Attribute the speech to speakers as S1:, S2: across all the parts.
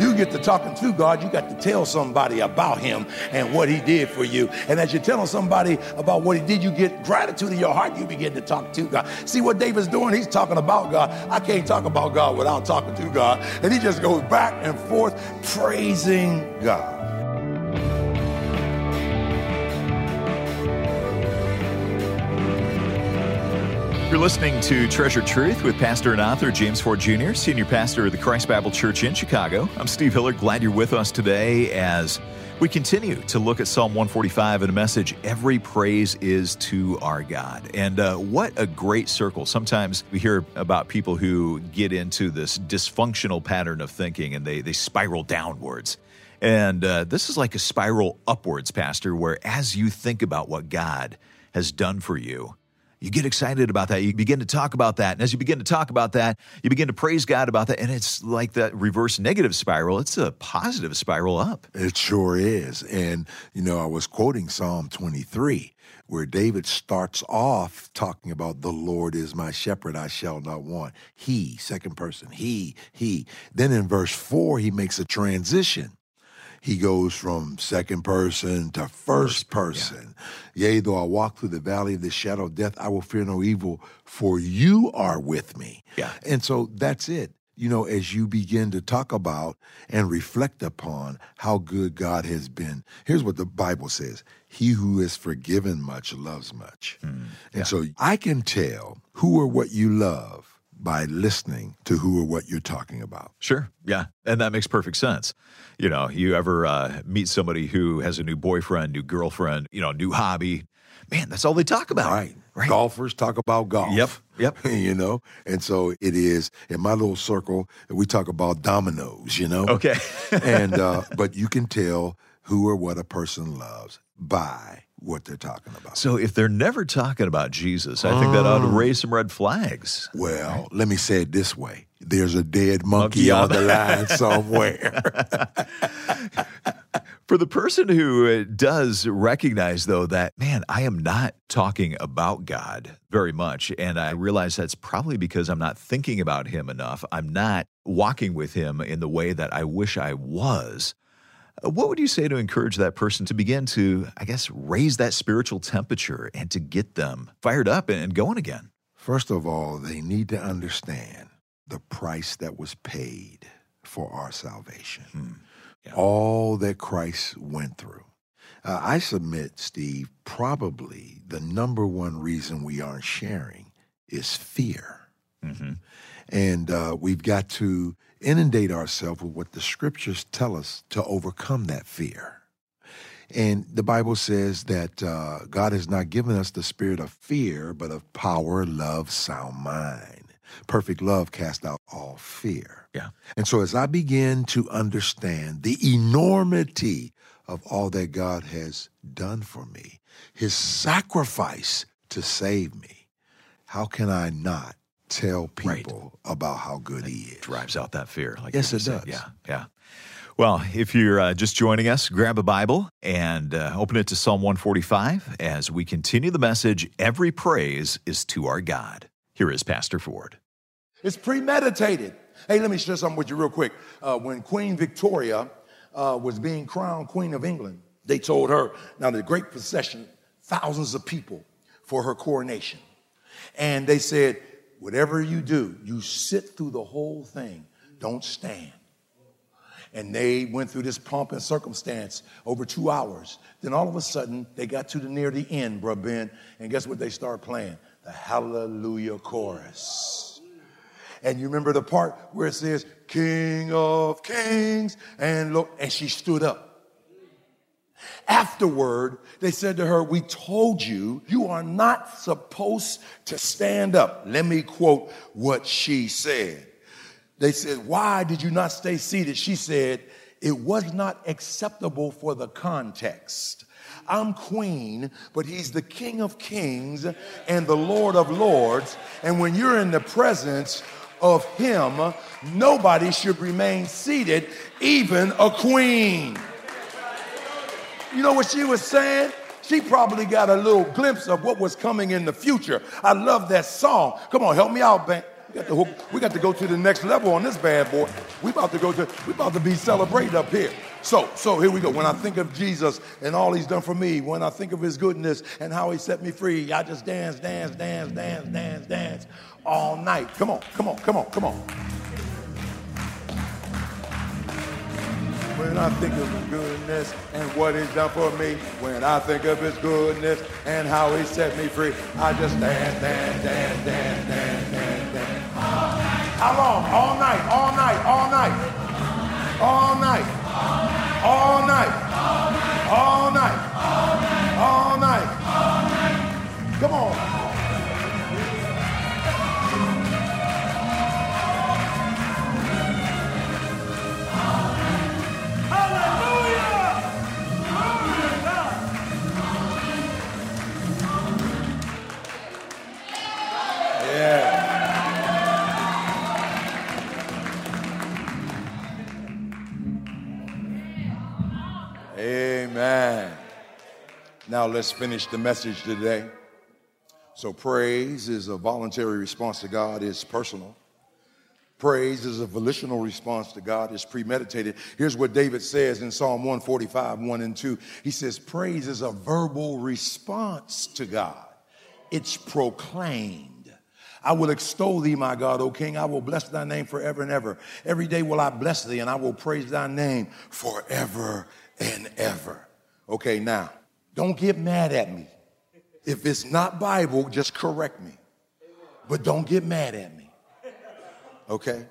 S1: You get to talking to God, you got to tell somebody about Him and what He did for you. And as you're telling somebody about what He did, you get gratitude in your heart. You begin to talk to God. See what David's doing? He's talking about God. I can't talk about God without talking to God. And he just goes back and forth praising God.
S2: You're listening to Treasured Truth with pastor and author James Ford Jr., senior pastor of the Christ Bible Church in Chicago. I'm Steve Hiller. Glad you're with us today as we continue to look at Psalm 145 and a message Every praise is to our God. And uh, what a great circle. Sometimes we hear about people who get into this dysfunctional pattern of thinking and they, they spiral downwards. And uh, this is like a spiral upwards, Pastor, where as you think about what God has done for you, you get excited about that. You begin to talk about that. And as you begin to talk about that, you begin to praise God about that. And it's like that reverse negative spiral. It's a positive spiral up.
S3: It sure is. And, you know, I was quoting Psalm 23, where David starts off talking about the Lord is my shepherd, I shall not want. He, second person, he, he. Then in verse four, he makes a transition he goes from second person to first person. Yeah. Yea, though I walk through the valley of the shadow of death, I will fear no evil, for you are with me.
S2: Yeah.
S3: And so that's it. You know, as you begin to talk about and reflect upon how good God has been, here's what the Bible says He who is forgiven much loves much. Mm, yeah. And so I can tell who or what you love by listening to who or what you're talking about.
S2: Sure. Yeah. And that makes perfect sense. You know, you ever uh, meet somebody who has a new boyfriend, new girlfriend, you know, new hobby. Man, that's all they talk about.
S3: Right. right. Golfers talk about golf.
S2: Yep. Yep.
S3: you know, and so it is in my little circle, we talk about dominoes, you know?
S2: Okay.
S3: and, uh, but you can tell who or what a person loves by what they're talking about.
S2: So if they're never talking about Jesus, I think that ought to oh. raise some red flags.
S3: Well, let me say it this way. There's a dead monkey, monkey on the line somewhere.
S2: For the person who uh, does recognize, though, that, man, I am not talking about God very much. And I realize that's probably because I'm not thinking about Him enough. I'm not walking with Him in the way that I wish I was. What would you say to encourage that person to begin to, I guess, raise that spiritual temperature and to get them fired up and going again?
S3: First of all, they need to understand the price that was paid for our salvation. Hmm. Yeah. All that Christ went through. Uh, I submit, Steve, probably the number one reason we aren't sharing is fear. Mm-hmm. And uh, we've got to inundate ourselves with what the scriptures tell us to overcome that fear. And the Bible says that uh, God has not given us the spirit of fear, but of power, love, sound mind. Perfect love casts out all fear.
S2: Yeah.
S3: And so as I begin to understand the enormity of all that God has done for me, his sacrifice to save me, how can I not tell people right. about how good it he is.
S2: Drives out that fear.
S3: Like yes, it
S2: said.
S3: does.
S2: Yeah, yeah. Well, if you're uh, just joining us, grab a Bible and uh, open it to Psalm 145 as we continue the message Every praise is to our God. Here is Pastor Ford.
S1: It's premeditated. Hey, let me share something with you real quick. Uh, when Queen Victoria uh, was being crowned Queen of England, they told her, now the great procession, thousands of people for her coronation. And they said, whatever you do, you sit through the whole thing. Don't stand. And they went through this pomp and circumstance over two hours. Then all of a sudden, they got to the near the end, bruh Ben, and guess what they start playing? The Hallelujah chorus. And you remember the part where it says, King of Kings, and look, and she stood up. Afterward, they said to her, We told you, you are not supposed to stand up. Let me quote what she said. They said, Why did you not stay seated? She said, It was not acceptable for the context. I'm queen, but he's the king of kings and the lord of lords. And when you're in the presence of him, nobody should remain seated, even a queen. You know what she was saying? She probably got a little glimpse of what was coming in the future. I love that song. Come on, help me out, We got to hook, we got to go to the next level on this bad boy. We about to go to, we about to be celebrated up here. So, so here we go. When I think of Jesus and all he's done for me, when I think of his goodness and how he set me free, I just dance, dance, dance, dance, dance, dance all night. Come on, come on, come on, come on. When I think of his goodness and what he's done for me, when I think of his goodness and how he set me free, I just dance, dance, dance, dance, dance, dance, dance. How long? All night, all night, all night. All night. All night. All night. All Amen. Now let's finish the message today. So, praise is a voluntary response to God, it's personal. Praise is a volitional response to God, it's premeditated. Here's what David says in Psalm 145, 1 and 2. He says, Praise is a verbal response to God, it's proclaimed. I will extol thee, my God, O King. I will bless thy name forever and ever. Every day will I bless thee, and I will praise thy name forever and ever. Okay, now, don't get mad at me. If it's not Bible, just correct me. But don't get mad at me. Okay?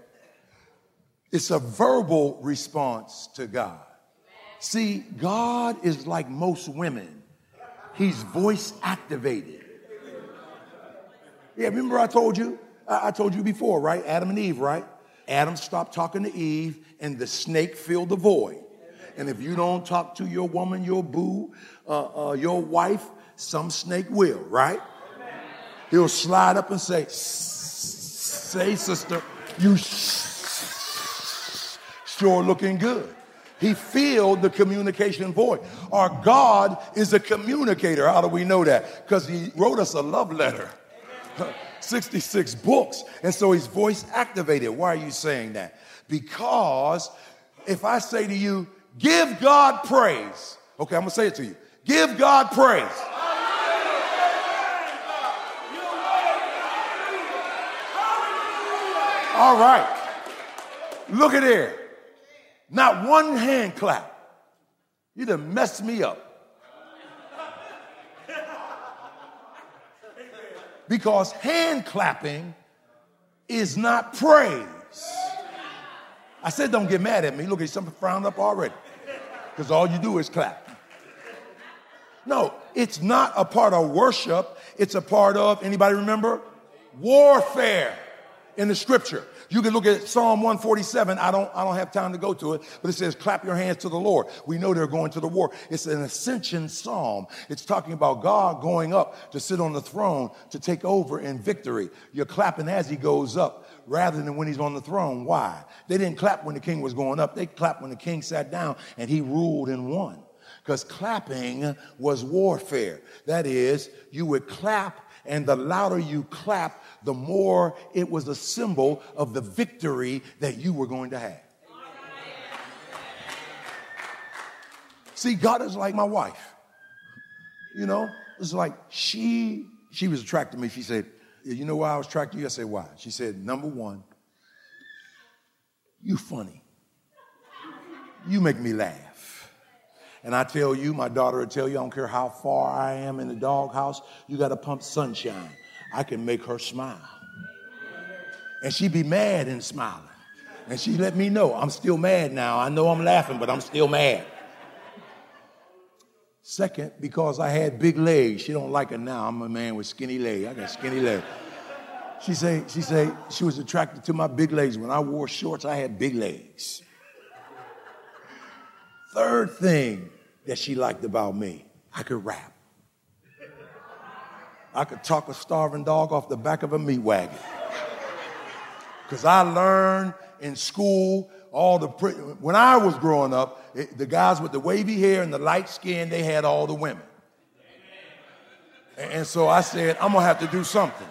S1: It's a verbal response to God. See, God is like most women, He's voice activated. Yeah, remember I told you? I told you before, right? Adam and Eve, right? Adam stopped talking to Eve, and the snake filled the void. And if you don't talk to your woman, your boo, uh, uh, your wife, some snake will, right? He'll slide up and say, Say, sister, you sure looking good. He filled the communication void. Our God is a communicator. How do we know that? Because he wrote us a love letter. 66 books. And so he's voice activated. Why are you saying that? Because if I say to you, Give God praise. Okay, I'm to say it to you. Give God praise. All right. Look at here. Not one hand clap. You done messed me up. Because hand clapping is not praise. I said, don't get mad at me. Look, at something frowned up already. Because all you do is clap. No, it's not a part of worship. It's a part of, anybody remember? Warfare in the scripture. You can look at Psalm 147. I don't, I don't have time to go to it, but it says, clap your hands to the Lord. We know they're going to the war. It's an ascension psalm. It's talking about God going up to sit on the throne to take over in victory. You're clapping as he goes up rather than when he's on the throne. Why? They didn't clap when the king was going up. They clapped when the king sat down and he ruled and won. Because clapping was warfare. That is, you would clap, and the louder you clap, the more it was a symbol of the victory that you were going to have. See, God is like my wife. You know, it's like she she was attracted to me. She said, you know why I was tracking you? I said, why? She said, number one, you funny. You make me laugh. And I tell you, my daughter will tell you, I don't care how far I am in the doghouse, you got to pump sunshine. I can make her smile. And she'd be mad and smiling. And she let me know, I'm still mad now. I know I'm laughing, but I'm still mad. Second, because I had big legs. She don't like it now. I'm a man with skinny legs. I got skinny legs. She say, she say she was attracted to my big legs. When I wore shorts, I had big legs. Third thing that she liked about me, I could rap. I could talk a starving dog off the back of a meat wagon. Because I learned in school all the, when I was growing up, it, the guys with the wavy hair and the light skin, they had all the women. And, and so I said, I'm gonna have to do something.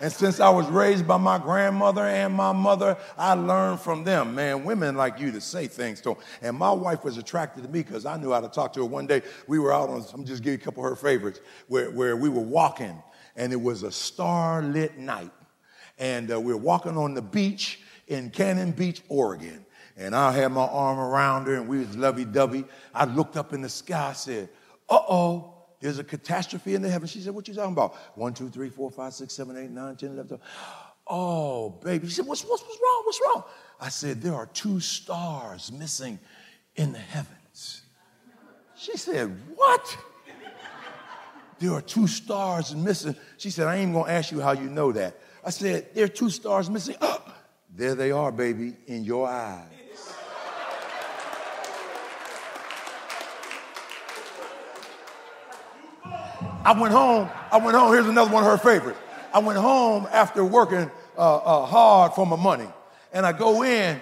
S1: And since I was raised by my grandmother and my mother, I learned from them. Man, women like you to say things to them. And my wife was attracted to me because I knew how to talk to her. One day we were out on, I'm just give you a couple of her favorites, where, where we were walking and it was a star-lit night. And uh, we were walking on the beach in Cannon Beach, Oregon. And I had my arm around her and we was lovey-dovey. I looked up in the sky, said, uh-oh, there's a catastrophe in the heavens. She said, What you talking about? One, two, three, four, five, six, seven, eight, nine, ten, eleven, twelve. Oh, baby. She said, what's, what's, what's wrong? What's wrong? I said, There are two stars missing in the heavens. She said, What? There are two stars missing. She said, I ain't gonna ask you how you know that. I said, There are two stars missing. Oh, there they are, baby, in your eyes. I went home. I went home. Here's another one of her favorites. I went home after working uh, uh, hard for my money. And I go in,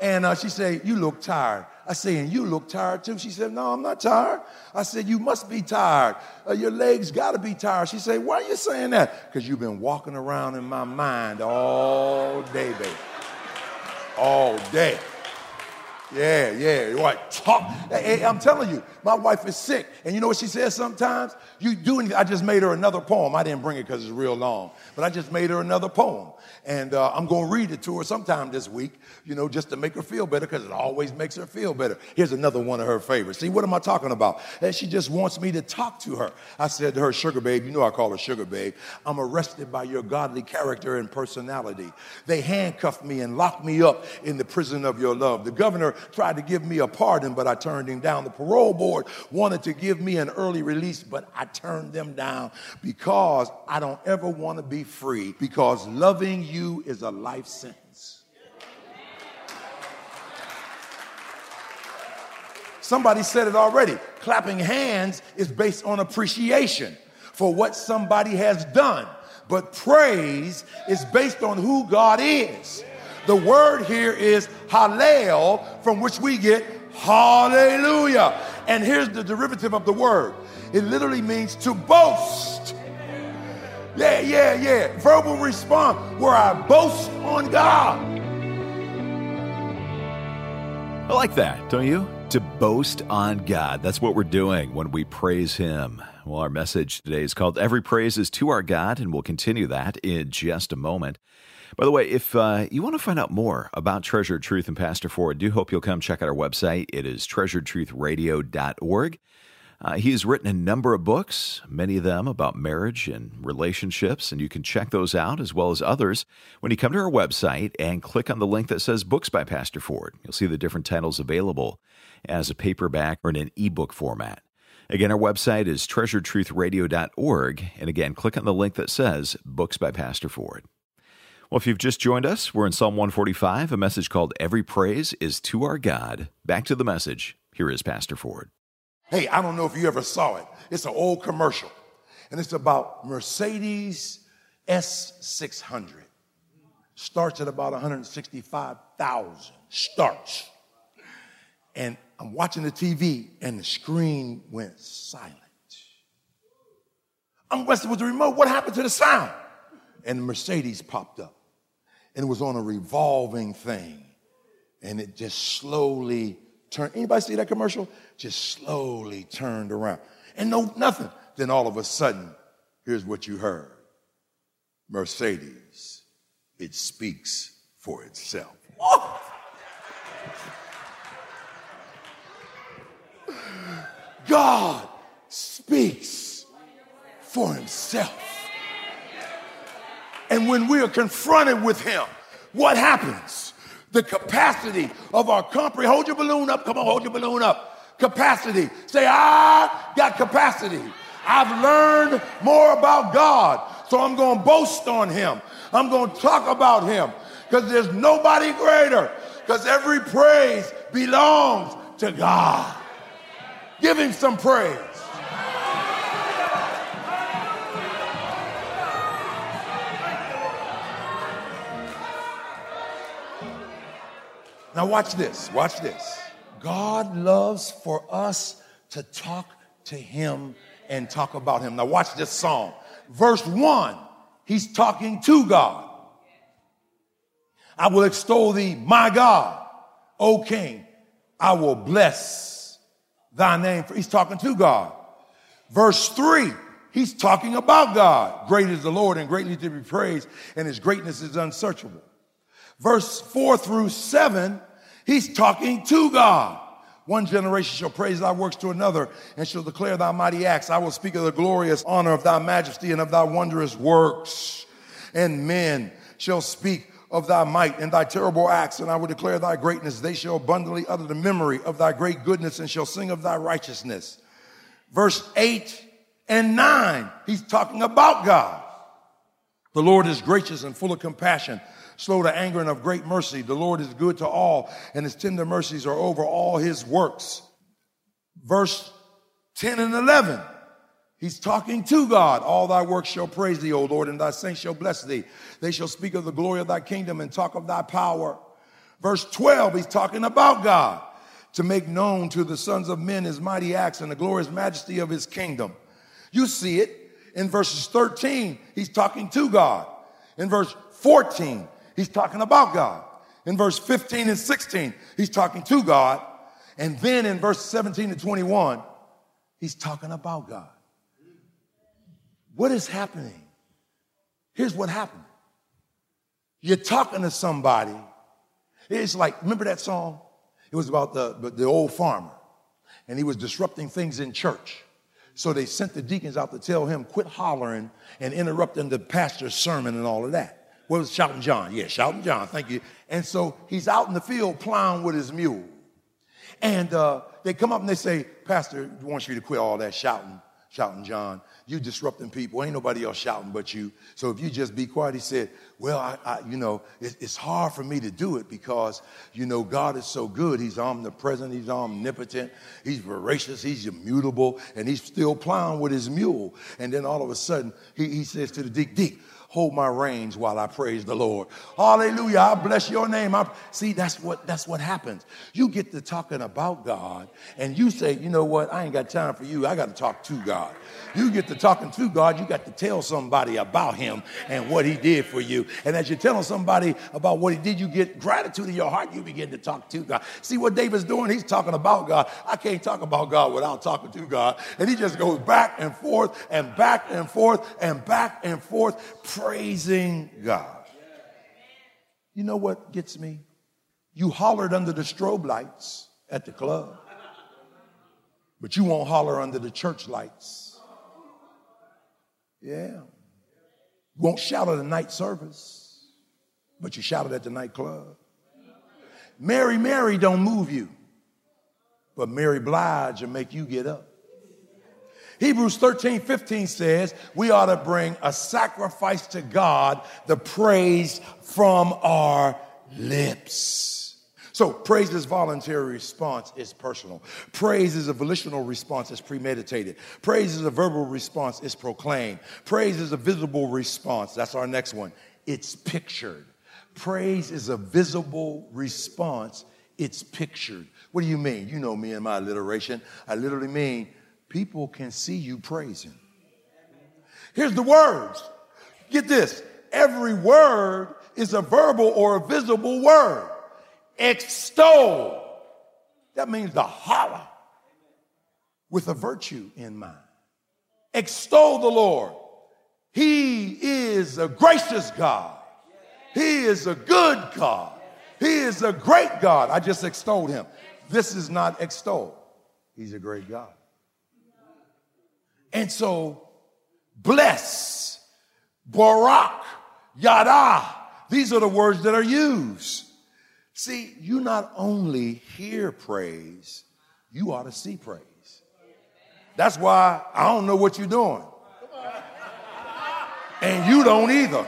S1: and uh, she said, You look tired. I say, And you look tired too? She said, No, I'm not tired. I said, You must be tired. Uh, your legs got to be tired. She said, Why are you saying that? Because you've been walking around in my mind all day, baby. All day. Yeah, yeah, what? Talk. Hey, I'm telling you, my wife is sick. And you know what she says sometimes? You do anything. I just made her another poem. I didn't bring it because it's real long, but I just made her another poem. And uh, I'm going to read it to her sometime this week, you know, just to make her feel better because it always makes her feel better. Here's another one of her favorites. See, what am I talking about? And she just wants me to talk to her. I said to her, Sugar Babe, you know I call her Sugar Babe. I'm arrested by your godly character and personality. They handcuffed me and locked me up in the prison of your love. The governor tried to give me a pardon, but I turned him down. The parole board wanted to give me an early release, but I turned them down because I don't ever want to be free because loving you is a life sentence. Somebody said it already. Clapping hands is based on appreciation for what somebody has done, but praise is based on who God is. The word here is hallel, from which we get hallelujah. And here's the derivative of the word it literally means to boast. Yeah, yeah, yeah. Verbal response where I boast on God.
S2: I like that, don't you? To boast on God. That's what we're doing when we praise Him. Well, our message today is called Every Praise is to Our God, and we'll continue that in just a moment. By the way, if uh, you want to find out more about Treasured Truth and Pastor Ford, do hope you'll come check out our website. It is treasuredtruthradio.org. Uh, he has written a number of books, many of them about marriage and relationships, and you can check those out as well as others when you come to our website and click on the link that says Books by Pastor Ford. You'll see the different titles available as a paperback or in an ebook format. Again, our website is treasuredtruthradio.org, and again, click on the link that says Books by Pastor Ford. Well, if you've just joined us, we're in Psalm 145, a message called Every Praise is to Our God. Back to the message. Here is Pastor Ford.
S1: Hey, I don't know if you ever saw it. It's an old commercial, and it's about Mercedes S600. Starts at about 165,000. Starts. And I'm watching the TV, and the screen went silent. I'm messing with the remote. What happened to the sound? And the Mercedes popped up, and it was on a revolving thing, and it just slowly turned. Anybody see that commercial? Just slowly turned around. And no, nothing. Then all of a sudden, here's what you heard Mercedes, it speaks for itself. Oh! God speaks for himself. And when we are confronted with him, what happens? the capacity of our comprehension. Hold your balloon up. Come on, hold your balloon up. Capacity. Say, I got capacity. I've learned more about God. So I'm going to boast on him. I'm going to talk about him because there's nobody greater because every praise belongs to God. Give him some praise. Now, watch this. Watch this. God loves for us to talk to Him and talk about Him. Now, watch this song. Verse one He's talking to God. I will extol thee, my God, O King. I will bless thy name. He's talking to God. Verse three, he's talking about God. Great is the Lord and greatly to be praised, and his greatness is unsearchable. Verse four through seven, he's talking to God. One generation shall praise thy works to another and shall declare thy mighty acts. I will speak of the glorious honor of thy majesty and of thy wondrous works. And men shall speak of thy might and thy terrible acts, and I will declare thy greatness. They shall abundantly utter the memory of thy great goodness and shall sing of thy righteousness. Verse 8 and 9, he's talking about God. The Lord is gracious and full of compassion slow to anger and of great mercy. The Lord is good to all, and his tender mercies are over all his works. Verse 10 and 11. He's talking to God. All thy works shall praise thee, O Lord, and thy saints shall bless thee. They shall speak of the glory of thy kingdom and talk of thy power. Verse 12, he's talking about God to make known to the sons of men his mighty acts and the glorious majesty of his kingdom. You see it in verses 13, he's talking to God. In verse 14, he's talking about God. In verse 15 and 16, he's talking to God. And then in verse 17 to 21, he's talking about God. What is happening? Here's what happened. You're talking to somebody. It's like, remember that song? It was about the, the old farmer, and he was disrupting things in church. So they sent the deacons out to tell him, quit hollering and interrupting the pastor's sermon and all of that. What was Shouting John? Yeah, Shouting John, thank you. And so he's out in the field plowing with his mule. And uh, they come up and they say, Pastor wants you to quit all that shouting, shouting John. You disrupting people. Ain't nobody else shouting but you. So if you just be quiet, he said, well, I, I you know, it, it's hard for me to do it because, you know, God is so good. He's omnipresent. He's omnipotent. He's voracious. He's immutable. And he's still plowing with his mule. And then all of a sudden, he, he says to the deacon, Deacon, hold my reins while I praise the Lord. Hallelujah. I bless your name. I, see, that's what, that's what happens. You get to talking about God and you say, you know what? I ain't got time for you. I got to talk to God. You get to talking to God. You got to tell somebody about him and what he did for you. And as you're telling somebody about what he did, you get gratitude in your heart. You begin to talk to God. See what David's doing? He's talking about God. I can't talk about God without talking to God. And he just goes back and forth and back and forth and back and forth praising God. You know what gets me? You hollered under the strobe lights at the club, but you won't holler under the church lights. Yeah. You won't shout at the night service, but you shouted at the nightclub. Mary, Mary don't move you, but Mary Blige will make you get up. Hebrews 13, 15 says we ought to bring a sacrifice to God, the praise from our lips. So praise is voluntary response, it's personal. Praise is a volitional response, it's premeditated. Praise is a verbal response, it's proclaimed. Praise is a visible response. That's our next one. It's pictured. Praise is a visible response, it's pictured. What do you mean? You know me and my alliteration. I literally mean people can see you praising. Here's the words. Get this. Every word is a verbal or a visible word. Extol. That means to holler with a virtue in mind. Extol the Lord. He is a gracious God. He is a good God. He is a great God. I just extolled him. This is not extol. He's a great God. And so, bless, Barak, Yada, these are the words that are used. See, you not only hear praise, you ought to see praise. That's why I don't know what you're doing. And you don't either.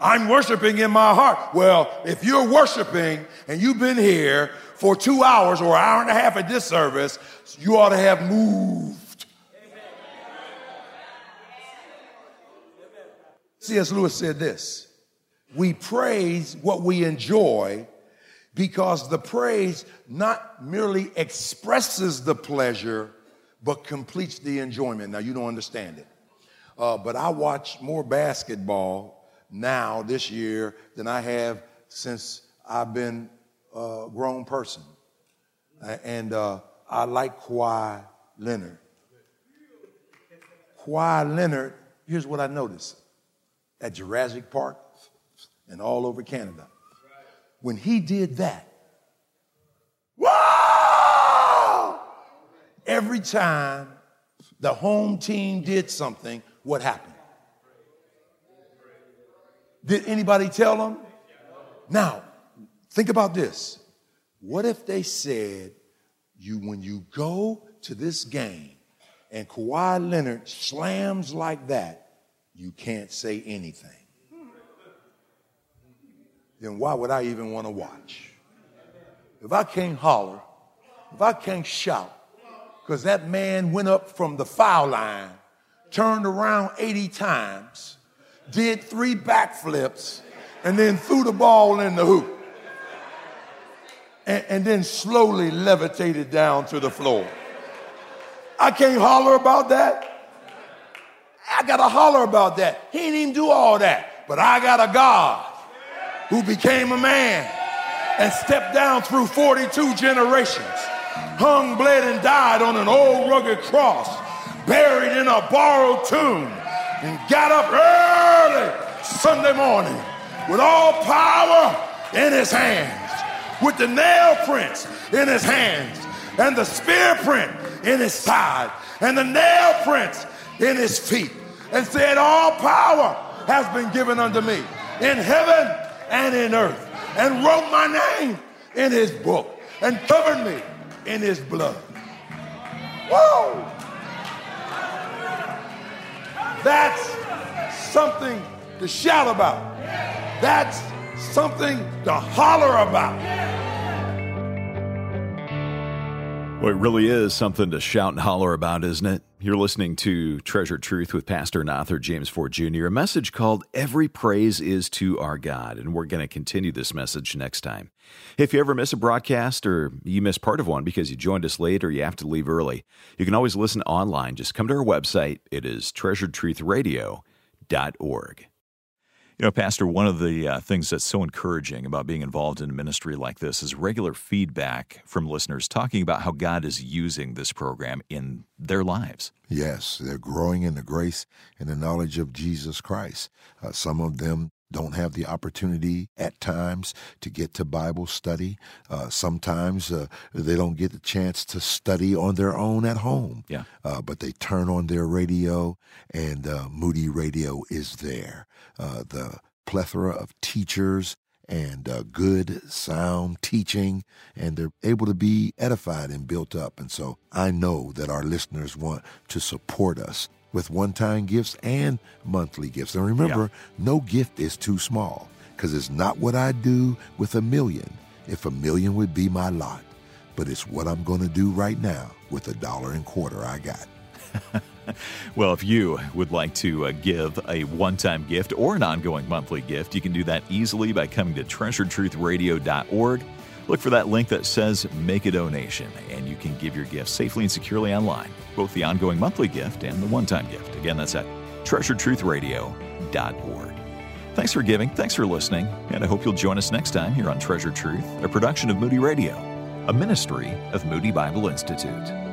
S1: I'm worshiping in my heart. Well, if you're worshiping and you've been here for two hours or an hour and a half at this service, you ought to have moved. C.S. Lewis said this We praise what we enjoy because the praise not merely expresses the pleasure, but completes the enjoyment. Now, you don't understand it. Uh, but I watch more basketball now this year than I have since I've been a grown person. And uh, I like Kawhi Leonard. Kawhi Leonard, here's what I noticed at Jurassic Park and all over Canada. When he did that! Every time the home team did something, what happened? Did anybody tell them? Now, think about this. What if they said, you when you go to this game and Kawhi Leonard slams like that, you can't say anything. Then why would I even want to watch? If I can't holler, if I can't shout, because that man went up from the foul line, turned around 80 times, did three backflips, and then threw the ball in the hoop. And, and then slowly levitated down to the floor. I can't holler about that. I gotta holler about that. He didn't even do all that. But I got a God who became a man and stepped down through 42 generations, hung, bled, and died on an old rugged cross, buried in a borrowed tomb, and got up early Sunday morning with all power in his hands, with the nail prints in his hands, and the spear print in his side and the nail prints in his feet and said, All power has been given unto me in heaven and in earth, and wrote my name in his book and covered me in his blood. Whoa! That's something to shout about. That's something to holler about.
S2: Well, it really is something to shout and holler about, isn't it? You're listening to Treasured Truth with Pastor and author James Ford Jr., a message called Every Praise is to Our God. And we're going to continue this message next time. If you ever miss a broadcast or you miss part of one because you joined us late or you have to leave early, you can always listen online. Just come to our website. It is treasuredtruthradio.org. You know, Pastor, one of the uh, things that's so encouraging about being involved in a ministry like this is regular feedback from listeners talking about how God is using this program in their lives.
S3: Yes, they're growing in the grace and the knowledge of Jesus Christ. Uh, some of them don't have the opportunity at times to get to Bible study. Uh, sometimes uh, they don't get the chance to study on their own at home.
S2: Yeah.
S3: Uh, but they turn on their radio, and uh, Moody Radio is there. Uh, the plethora of teachers and uh, good sound teaching, and they're able to be edified and built up. And so I know that our listeners want to support us with one time gifts and monthly gifts. And remember, yeah. no gift is too small because it's not what I'd do with a million, if a million would be my lot, but it's what I'm going to do right now with a dollar and quarter I got.
S2: well, if you would like to uh, give a one time gift or an ongoing monthly gift, you can do that easily by coming to treasuredtruthradio.org. Look for that link that says Make a Donation, and you can give your gift safely and securely online, both the ongoing monthly gift and the one time gift. Again, that's at treasuredtruthradio.org. Thanks for giving, thanks for listening, and I hope you'll join us next time here on Treasured Truth, a production of Moody Radio, a ministry of Moody Bible Institute.